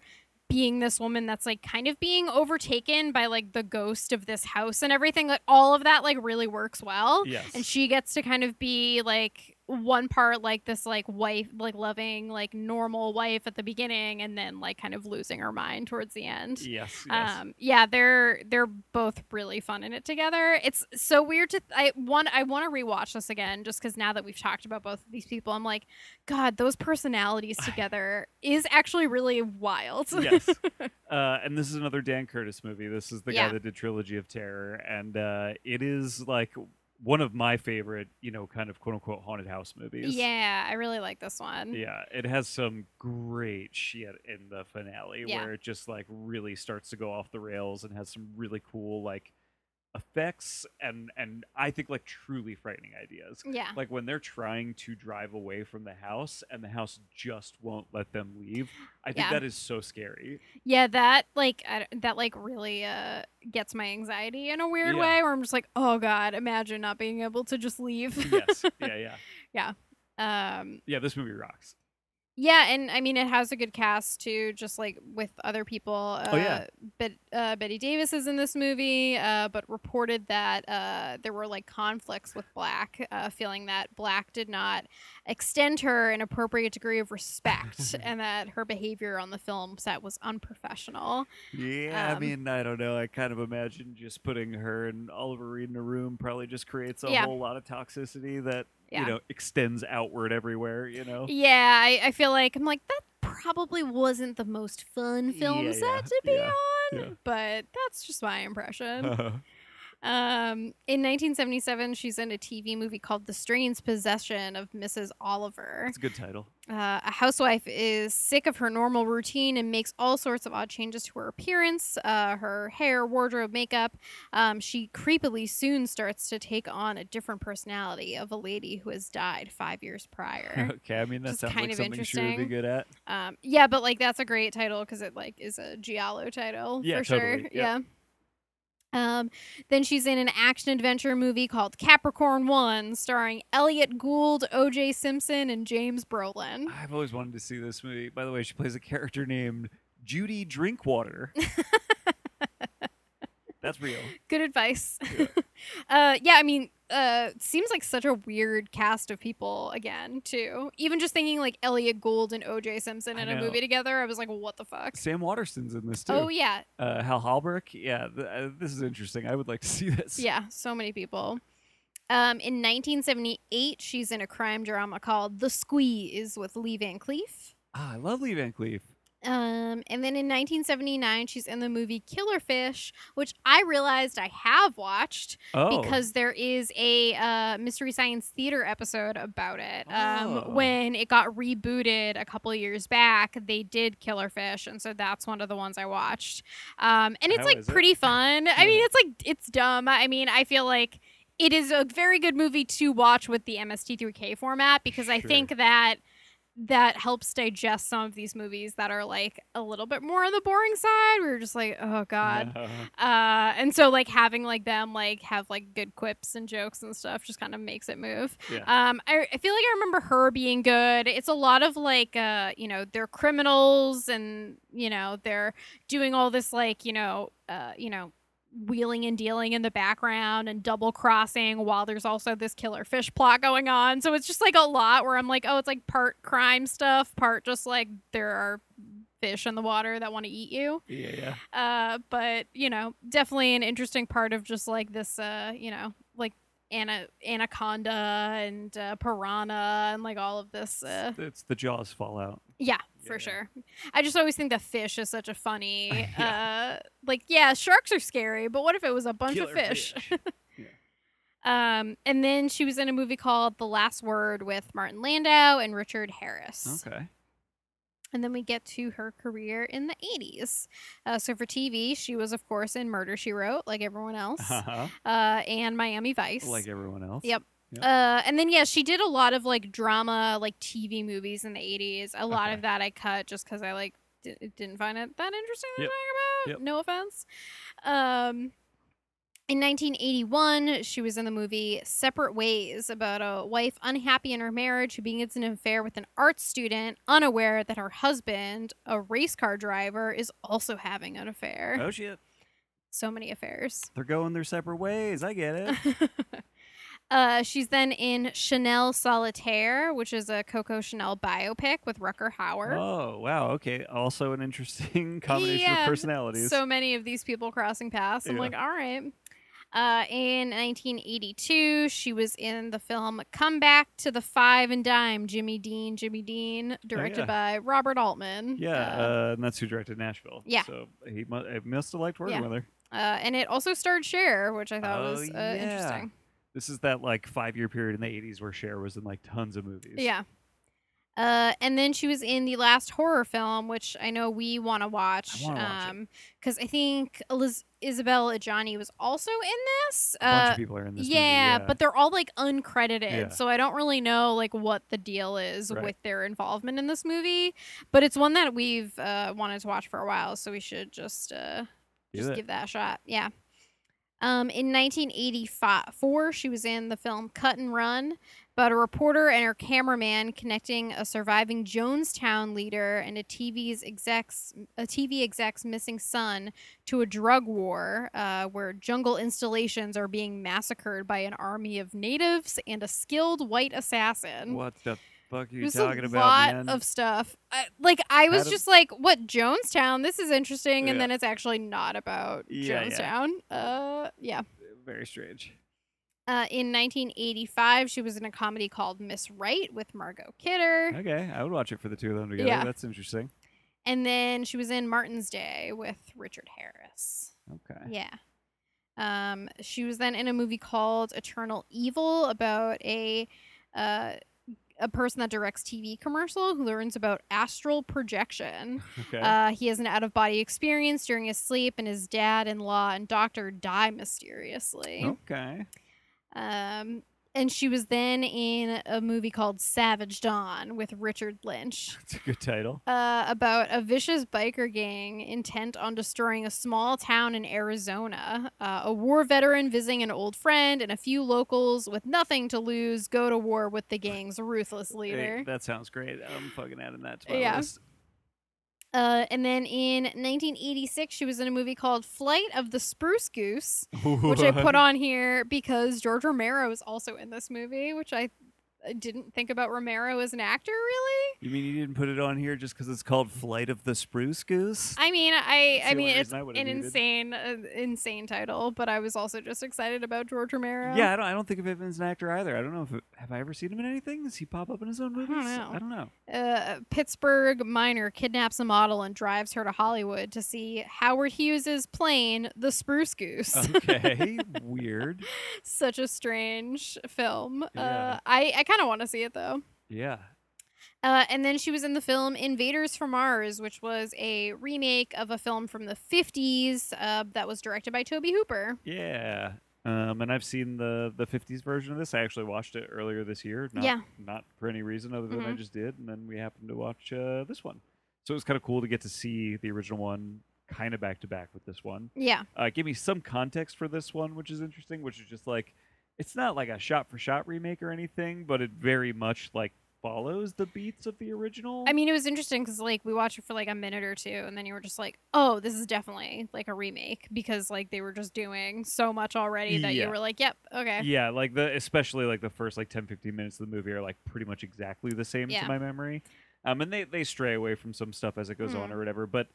being this woman that's like kind of being overtaken by like the ghost of this house and everything like all of that like really works well Yes. and she gets to kind of be like one part like this like wife like loving like normal wife at the beginning and then like kind of losing her mind towards the end. Yes. yes. Um, yeah, they're they're both really fun in it together. It's so weird to I want I want to rewatch this again just because now that we've talked about both of these people, I'm like, God, those personalities <sighs> together is actually really wild. yes. <laughs> Uh, and this is another Dan Curtis movie. This is the Yeah. guy that did Trilogy of Terror, and uh, it is like one of my favorite, you know, kind of quote unquote haunted house movies. yeah, I really like this one. Yeah, it has some great shit in the finale Yeah. where it just like really starts to go off the rails and has some really cool like effects and and I think like truly frightening ideas. Yeah. Like when they're trying to drive away from the house and the house just won't let them leave. I think Yeah. that is so scary. Yeah, that like I, that like really uh gets my anxiety in a weird Yeah. way where I'm just like, "Oh god, imagine not being able to just leave." yes. <laughs> Yeah, yeah. Yeah. Um Yeah, this movie rocks. Yeah, and I mean it has a good cast too, just like with other people. Uh, Oh, yeah. Bet, uh, Bette Davis is in this movie, uh, but reported that uh, there were like conflicts with Black, uh, feeling that Black did not extend her an appropriate degree of respect, <laughs> and that her behavior on the film set was unprofessional. Yeah, I Um, mean, I don't know. I kind of imagine just putting her and Oliver Reed in a room probably just creates a Yeah. whole lot of toxicity that Yeah. you know extends outward everywhere. You know. Yeah, I, I feel like I'm like that probably wasn't the most fun film Yeah, set yeah, to be on, but that's just my <laughs> impression. Uh-huh. Um, in 1977, she's in a TV movie called The Strange Possession of Mrs. Oliver. It's a good title. Uh, a housewife is sick of her normal routine and makes all sorts of odd changes to her appearance, uh, her hair, wardrobe, makeup. Um, she creepily soon starts to take on a different personality of a lady who has died five years prior. <laughs> okay, I mean that sounds kind like of something she would be good at. Um, yeah, but like that's a great title because it like is a giallo title Yeah, for sure. totally, yeah. Yeah. Um, then she's in an action adventure movie called Capricorn One, starring Elliott Gould, O.J. Simpson, and James Brolin. I've always wanted to see this movie. By the way, she plays a character named Judy Drinkwater. <laughs> That's real. Good advice. <laughs> uh, yeah, I mean, uh, seems like such a weird cast of people again too. Even just thinking like Elliott Gould and O.J. Simpson in a movie together, I was like, what the fuck? Sam Waterston's in this too. Oh yeah, Uh, Hal Holbrook. Yeah, th- uh, this is interesting. I would like to see this. Yeah, so many people. Um, in 1978, she's in a crime drama called The Squeeze with Lee Van Cleef. Ah, I love Lee Van Cleef. Um, and then in 1979, she's in the movie Killer Fish, which I realized I have watched Oh, because there is a uh, Mystery Science Theater episode about it. Um, Oh. When it got rebooted a couple years back, they did Killer Fish, and so that's one of the ones I watched. Um, and it's How like is it? pretty fun. I mean, it's like it's dumb. I mean, I feel like it is a very good movie to watch with the MST3K format because I think that that helps digest some of these movies that are like a little bit more on the boring side. We are just like, oh god. <laughs> Uh, and so like having like them like have like good quips and jokes and stuff just kind of makes it move. yeah. Um, I, I feel like I remember her being good. It's a lot of like, uh, you know, they're criminals and you know they're doing all this like, you know, uh, you know, wheeling and dealing in the background and double crossing while there's also this killer fish plot going on. So it's just like a lot where I'm like, oh, it's like part crime stuff, part just like there are fish in the water that want to eat you. yeah, yeah. Uh, but you know, definitely an interesting part of just like this, uh, you know, ana- anaconda and uh, piranha and like all of this. Uh, It's the Jaws fallout. yeah, for sure. I just always think the fish is such a funny, <laughs> Yeah. uh, like yeah, sharks are scary, but what if it was a bunch of Killer fish? fish. <laughs> Um, and then she was in a movie called The Last Word with Martin Landau and Richard Harris. okay. And then we get to her career in the 80s. Uh, so for TV, she was, of course, in Murder She Wrote, like everyone else, Uh-huh. uh, and Miami Vice. Like everyone else. Yep. Yep. Uh, and then, yeah, she did a lot of like drama, like TV movies in the 80s. A lot Okay. of that I cut just because I like d- didn't find it that interesting to Yep. talk about. Yep. No offense. Um, in 1981, she was in the movie Separate Ways about a wife unhappy in her marriage who begins an affair with an art student, unaware that her husband, a race car driver, is also having an affair. Oh shit. So many affairs. They're going their separate ways. I get it. <laughs> Uh, she's then in Chanel Solitaire, which is a Coco Chanel biopic with Rutger Hauer. Oh wow, okay. Also an interesting <laughs> combination Yeah, of personalities. So many of these people crossing paths. I'm Yeah. like, all right. Uh, in 1982, she was in the film Come Back to the Five and Dime, Jimmy Dean, Jimmy Dean, directed yeah. by Robert Altman. yeah, Uh, uh, and that's who directed Nashville. yeah. So he mu- I must have liked working Yeah. with her. uh, and it also starred Cher, which I thought Oh, was uh, yeah. interesting. This is that like five year period in the '80s where Cher was in like tons of movies. Yeah. Uh, and then she was in the last horror film, which I know we want to watch. wanna watch it. um, because I think Eliz- Isabelle Adjani was also in this. a bunch Uh, of people are in this. yeah, movie, but they're all like uncredited, Yeah. so I don't really know like what the deal is Right. with their involvement in this movie. But it's one that we've uh, wanted to watch for a while, so we should just uh, Do just it. give that a shot. Yeah. Um, in 1984, she was in the film Cut and Run about a reporter and her cameraman connecting a surviving Jonestown leader and a TV's execs, a TV exec's missing son to a drug war uh, where jungle installations are being massacred by an army of natives and a skilled white assassin. What the fuck are you There's talking a about, lot man? of stuff. I, like I was just like, "What Jonestown? This is interesting," and Yeah. then it's actually not about Yeah, yeah. Jonestown. Uh, yeah. Very strange. Uh, in 1985, she was in a comedy called Miss Right with Margot Kidder, Okay, I would watch it for the two of them together. Yeah. That's interesting. and then she was in Martin's Day with Richard Harris. Okay. Yeah. Um, she was then in a movie called Eternal Evil about a uh, a person that directs TV commercial who learns about astral projection. <laughs> Okay. Uh, he has an out of body experience during his sleep, and his dad in law and doctor die mysteriously. okay. Um, and she was then in a movie called Savage Dawn with Richard Lynch <laughs> That's a good title. uh, about a vicious biker gang intent on destroying a small town in Arizona. Uh, a war veteran visiting an old friend and a few locals with nothing to lose go to war with the gang's ruthless Hey, leader. that sounds great. I'm fucking adding that to my Yeah. list. Uh, and then in 1986, she was in a movie called Flight of the Spruce Goose, which I put <laughs> on here because George Romero is also in this movie, which I, I didn't think about Romero as an actor really. You mean you didn't put it on here just because it's called Flight of the Spruce Goose? I mean, I I mean it's I an needed. insane uh, insane title, but I was also just excited about George Romero. Yeah, I don't. I don't think of him as an actor either. I don't know if have I ever seen him in anything. Does he pop up in his own movies? I don't know. I don't know. Uh, Pittsburgh miner kidnaps a model and drives her to Hollywood to see Howard Hughes's plane, The Spruce Goose. Okay, <laughs> weird. Such a strange film. Yeah. Uh, I I kind of want to see it though. Yeah. Uh, and then she was in the film Invaders from Mars, which was a remake of a film from the 50s uh, that was directed by Tobe Hooper. Yeah. Um, and I've seen the the '50s version of this. I actually watched it earlier this year. Not, Yeah. Not for any reason other than I Mhm. just did, and then we happened to watch uh, this one. So it was kind of cool to get to see the original one kind of back to back with this one. Yeah. Uh, give me some context for this one, which is interesting. Which is just like, it's not like a shot for shot remake or anything, but it very much like follows the beats of the original. I mean, it was interesting because like we watched it for like a minute or two, and then you were just like, "Oh, this is definitely like a remake," because like they were just doing so much already that Yeah. you were like, "Yep, okay." Yeah, like the especially like the first like 10 15 minutes of the movie are like pretty much exactly the same Yeah. to my memory. Um and they they stray away from some stuff as it goes on Mhm. or whatever, but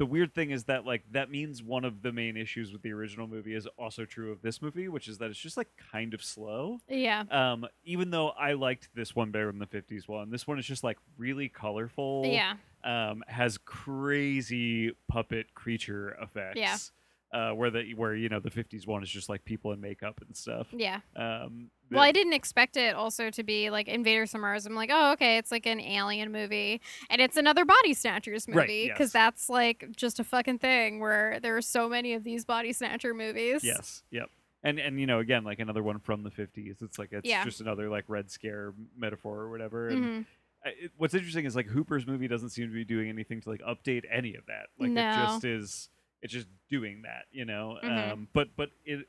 the weird thing is that like that means one of the main issues with the original movie is also true of this movie, which is that it's just like kind of slow. Yeah. Um even though I liked this one better than the 50s one, this one is just like really colorful. Yeah. Um has crazy puppet creature effects. Uh, where the where you know the 50s one is just like people in makeup and stuff. Yeah. Um, Well, I didn't expect it also to be like Invaders from Mars. I'm like, oh, okay, it's like an alien movie, and it's another Body Snatchers Right, movie yes. because that's like just a fucking thing where there are so many of these Body Snatcher movies. Yes. Yep. And and you know again like another one from the 50s. It's like it's Yeah. just another like Red Scare metaphor or whatever. And Mhm. I- it, what's interesting is like Hooper's movie doesn't seem to be doing anything to like update any of that. Like No. it just is. It's just doing that, you know. Mhm. Um, but but it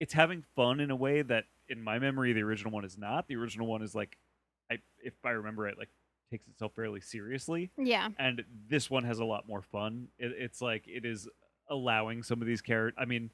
it's having fun in a way that in my memory the original one is not. The original one is like, I if I remember it, like takes itself fairly seriously. Yeah. and this one has a lot more fun. It, it's like it is allowing some of these characters. I mean,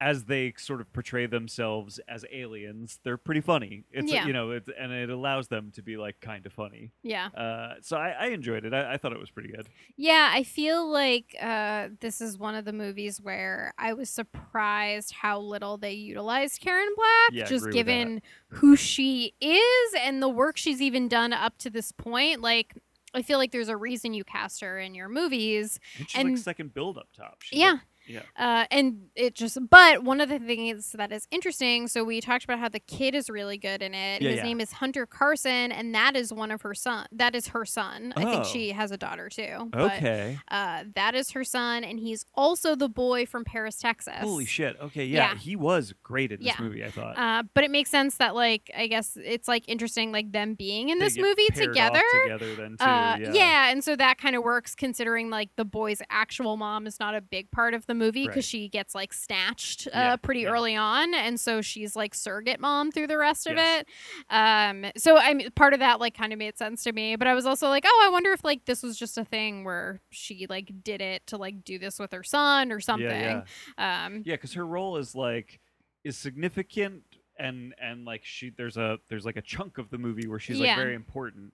as they sort of portray themselves as aliens, they're pretty funny. It's Yeah. you know, it's, and it allows them to be like kind of funny. Yeah. Uh, so I, I enjoyed it. I, I thought it was pretty good. Yeah, I feel like uh, this is one of the movies where I was surprised how little they utilized Karen Black, Yeah, just agree with that. given who she is and the work she's even done up to this point. Like, I feel like there's a reason you cast her in your movies. And she's And- like second build up top. She's yeah. like- yeah. Uh, and it just, but one of the things that is interesting. So we talked about how the kid is really good in it. Yeah, His yeah. name is Hunter Carson, and that is one of her son. That is her son. I think Oh. she has a daughter too. but, Okay. uh, that is her son, and he's also the boy from Paris, Texas. Holy shit. Okay. Yeah, Yeah. He was great in this movie. I thought. Uh, but it makes sense that, like, I guess it's like interesting, like them being in They this movie together. Together then too. Uh, yeah. and so that kind of works considering like the boy's actual mom is not a big part of the movie because Right. she gets like snatched uh, Yeah, pretty yeah. early on, and so she's like surrogate mom through the rest of Yes. it. Um, so I mean, part of that like kind of made sense to me, but I was also like, oh, I wonder if like this was just a thing where she like did it to like do this with her son or something. Yeah. Yeah. Um, Yeah, because her role is like is significant and and like she there's a there's like a chunk of the movie where she's Yeah. like very important,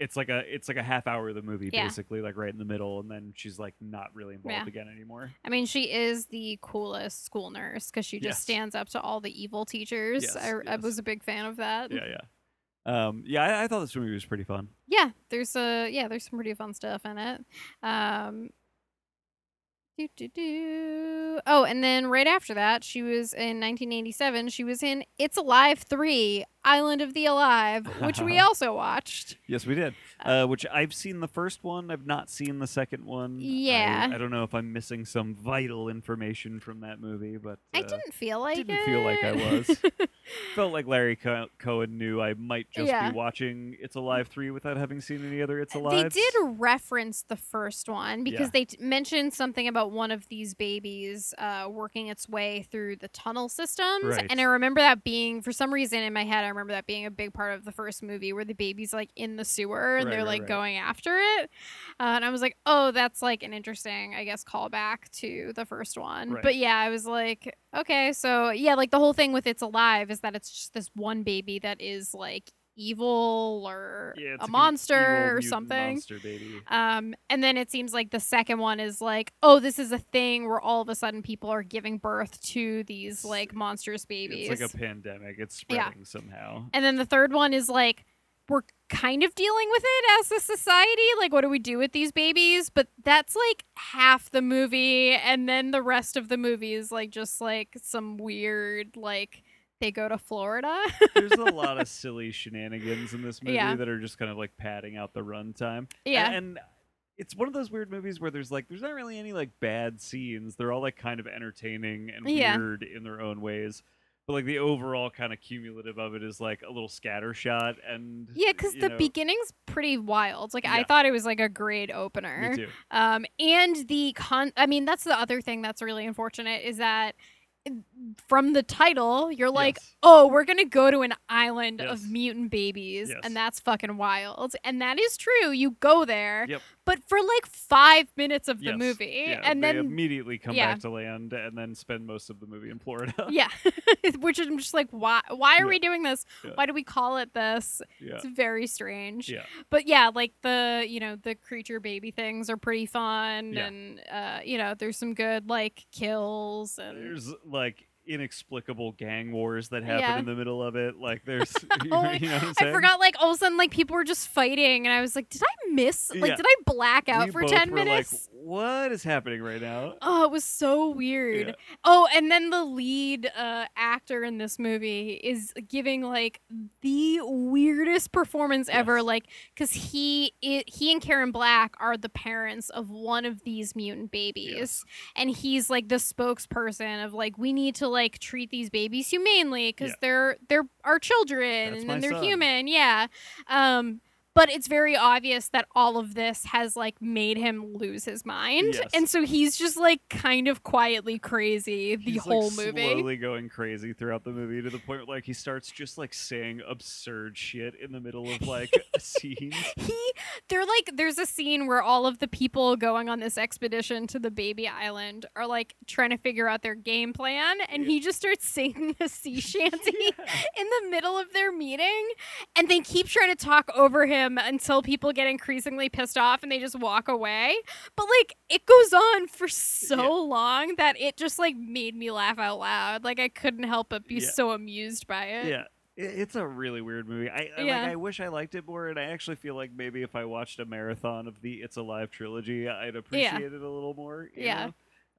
it's like a it's like a half hour of the movie Yeah. basically like right in the middle, and then she's like not really involved Yeah. again anymore. I mean, she is the coolest school nurse because she just Yes. stands up to all the evil teachers. Yes, I, I was a big fan of that. Yeah, yeah, um, yeah. I, I thought this movie was pretty fun. yeah there's a yeah there's some pretty fun stuff in it um do, do, do. oh and then right after that she was in 1987 she was in it's alive 3 island of the alive which we <laughs> also watched Yes, we did. Uh, which I've seen the first one. I've not seen the second one. I- Yeah. I, don't know if I'm missing some vital information from that movie, but i uh, didn't feel like didn't it feel like I was. <laughs> felt like Larry Co- Cohen knew I might just Yeah. be watching It's Alive 3 without having seen any other It's Alive. They did reference the first one because Yeah. they t- mentioned something about one of these babies uh, working its way through the tunnel systems. Right. And I remember that being, for some reason in my head, I remember that being a big part of the first movie where the baby's like in the sewer and Right, they're right, like right. going after it. Uh, and I was like, oh, that's like an interesting, I guess, callback to the first one. But yeah, I was like, okay, so yeah, like the whole thing with It's Alive is that it's just this one baby that is like evil or Yeah, a monster or something. Monster baby. Um, and then it seems like the second one is like, oh, this is a thing where all of a sudden people are giving birth to these like monstrous babies. It's like a pandemic. It's Yeah. spreading somehow. and then the third one is like, we're kind of dealing with it as a society. Like, what do we do with these babies? But that's like half the movie, and then the rest of the movie is like just like some weird like they go to Florida. There's a <laughs> lot of silly shenanigans in this movie Yeah. that are just kind of like padding out the runtime. Yeah. And, it's one of those weird movies where there's like there's not really any like bad scenes. They're all like kind of entertaining and Yeah. weird in their own ways. But like the overall kind of cumulative of it is like a little scattershot and yeah, because the know, beginning's pretty wild. Like I thought it was like a great opener. Me too. Um, and the con, I mean, that's the other thing that's really unfortunate is that from the title, you're like, Yes. oh, we're gonna go to an island Yes. of mutant babies, Yes. and that's fucking wild. And that is true. You go there, Yep. but for like five minutes of the movie, Yeah, and they then immediately come yeah. back to land and then spend most of the movie in Florida. <laughs> yeah, <laughs> Which I'm just like, why? Why are Yeah. we doing this? Why do we call it this? It's very strange. Yeah. but yeah like the you know the creature baby things are pretty fun and uh you know there's some good like kills and There's like inexplicable gang wars that happen Yeah. in the middle of it. Like <laughs> there's <laughs> you Oh, know what I'm I forgot like all of a sudden like people were just fighting and I was like did I miss like Yeah. did I black out We for 10 minutes Like, what is happening right now? Oh, it was so weird. Yeah. Oh, and then the lead uh, actor in this movie is giving like the weirdest performance ever. Like, because he i he and Karen Black are the parents of one of these mutant babies, Yes. and he's like the spokesperson of like we need to like treat these babies humanely because Yeah. they're they're our children That's and they're son. human. Yeah. Um. But it's very obvious that all of this has like made him lose his mind, Yes. and so he's just like kind of quietly crazy the He's, whole like, movie. slowly going crazy throughout the movie to the point where like he starts just like saying absurd shit in the middle of like <laughs> scenes. he they're like there's a scene where all of the people going on this expedition to the baby island are like trying to figure out their game plan and he just starts singing <laughs> a sea <laughs> shanty in the middle of their meeting and they keep trying to talk over him until people get increasingly pissed off and they just walk away but like it goes on for so Yeah. long that it just like made me laugh out loud like i couldn't help but be Yeah. so amused by it yeah. It's a really weird movie. I I- Yeah. like. I wish I liked it more, and I actually feel like maybe if I watched a marathon of the "It's Alive" trilogy, I'd appreciate it a little more. Yeah. know?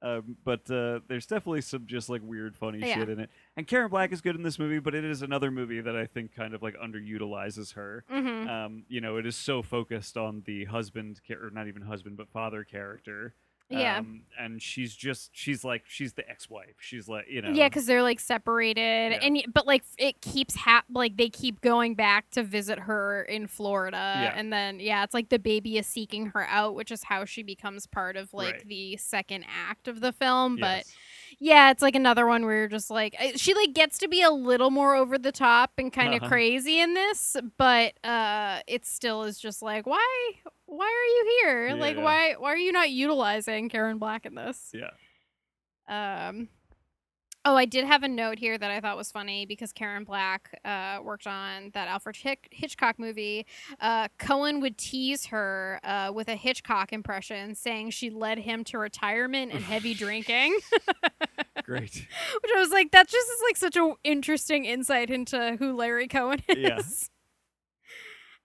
Um, but uh, there's definitely some just like weird, funny Yeah. shit in it. And Karen Black is good in this movie, but it is another movie that I think kind of like underutilizes her. hmm Um, you know, it is so focused on the husband, cha- or not even husband, but father character. Yeah. Um, and she's just she's like she's the ex-wife. She's like you know. Yeah, because they're like separated, Yeah. and but like it keeps hap like they keep going back to visit her in Florida, Yeah. and then yeah, it's like the baby is seeking her out, which is how she becomes part of like Right. the second act of the film. But Yes. Yeah, it's like another one where you're just like she like gets to be a little more over the top and kind of Uh-huh. crazy in this, but uh, it still is just like why why are you here? Like Yeah. why why are you not utilizing Karen Black in this? Yeah. Um, oh, I did have a note here that I thought was funny because Karen Black uh, worked on that Alfred Hick- Hitchcock movie. Uh, Cohen would tease her uh, with a Hitchcock impression, saying she led him to retirement and heavy <laughs> drinking. <laughs> Great. Which I was like, that just is like such an interesting insight into who Larry Cohen is. Yeah. <laughs>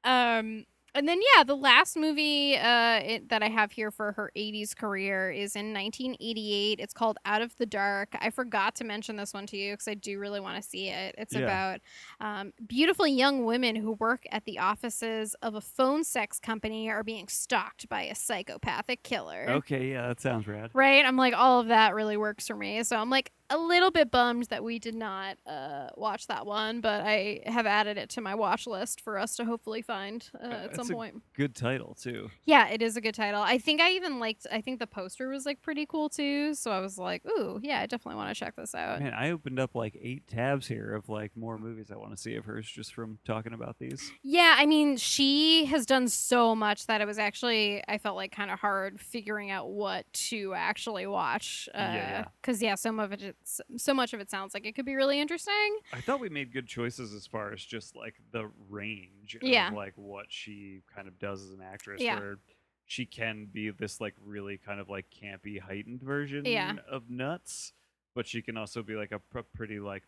Um, and then yeah, the last movie uh it, that I have here for her 80s career is in 1988. It's called Out of the Dark. I forgot to mention this one to you because I do really want to see it. It's Yeah. about um, beautiful young women who work at the offices of a phone sex company are being stalked by a psychopathic killer. Okay. Yeah, that sounds rad. Right? I'm like, all of that really works for me. So I'm like a little bit bummed that we did not uh, watch that one, but I have added it to my watch list for us to hopefully find uh, at that's some a point. Good title too. Yeah, it is a good title. I think I even liked, I think the poster was like pretty cool too. So I was like, ooh, yeah, I definitely want to check this out. Man, I opened up like eight tabs here of like more movies I want to see of hers just from talking about these. Yeah, I mean, she has done so much that it was actually I felt like kind of hard figuring out what to actually watch. Uh, Yeah, yeah. Because yeah, some of it, so much of it sounds like it could be really interesting. I thought we made good choices as far as just like the range Yeah. of like what she kind of does as an actress Yeah. where she can be this like really kind of like campy heightened version Yeah. of nuts, but she can also be like a pr- pretty like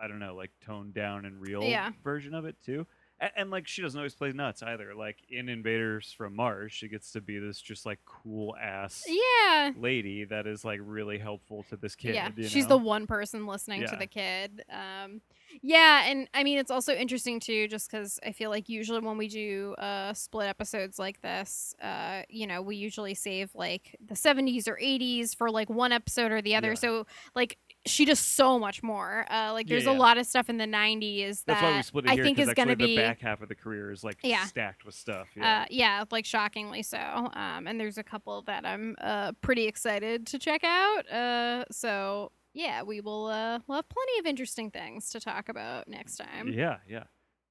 I don't know, like toned down and real Yeah. version of it too. And, and like she doesn't always play nuts either. Like in Invaders from Mars, she gets to be this just like cool ass Yeah. lady that is like really helpful to this kid. yeah, she's know? the one person listening to the kid. Um, yeah, and I mean it's also interesting too, just because I feel like usually when we do uh, split episodes like this, uh, you know, we usually save like the '70s or '80s for like one episode or the other. Yeah. So like she does so much more. Uh, like there's yeah. a lot of stuff in the '90s that That's why we split it I here. think is going to be the back half of the career is like Yeah. stacked with stuff. Yeah. uh, yeah, like shockingly so. Um, and there's a couple that I'm uh, pretty excited to check out. Uh, so yeah, we will uh, we'll have plenty of interesting things to talk about next time. yeah, yeah.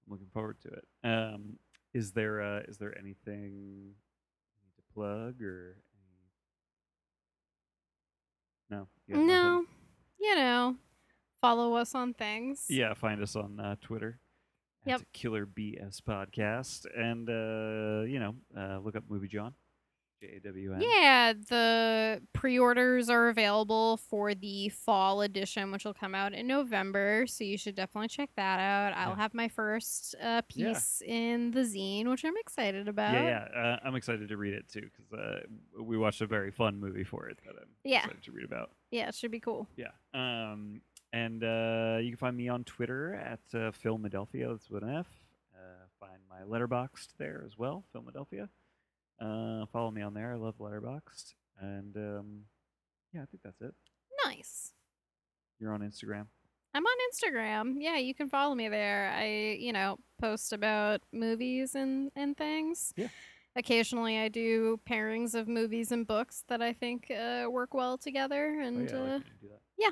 I'm looking forward to it. Um, is there uh, is there anything to plug or? No. No. nothing? You know, follow us on things. Yeah, find us on uh, Twitter. Yep. At Killer BS Podcast, and uh, you know, uh, look up Movie Jawn, J A W N. Yeah, the pre-orders are available for the fall edition, which will come out in November. So you should definitely check that out. I'll Yeah. have my first uh, Yeah. piece in the zine, which I'm excited about. Yeah, yeah. Uh, I'm excited to read it too because uh, we watched a very fun movie for it that I'm Yeah. excited to read about. Yeah, it should be cool. Yeah. Um, and uh, you can find me on Twitter at uh, Philadelphia. That's with an F. Uh, find my Letterboxd there as well, Philadelphia. Uh, follow me on there. I love Letterboxd. And um, yeah, I think that's it. Nice. You're on Instagram. I'm on Instagram. Yeah, you can follow me there. I, you know, post about movies and and things. Yeah. Occasionally, I do pairings of movies and books that I think uh, work well together. Oh, And yeah, I like uh, when you do that. yeah.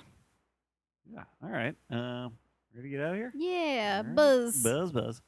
Yeah. All right. Um, ready to get out of here? yeah, right. buzz. Buzz, buzz.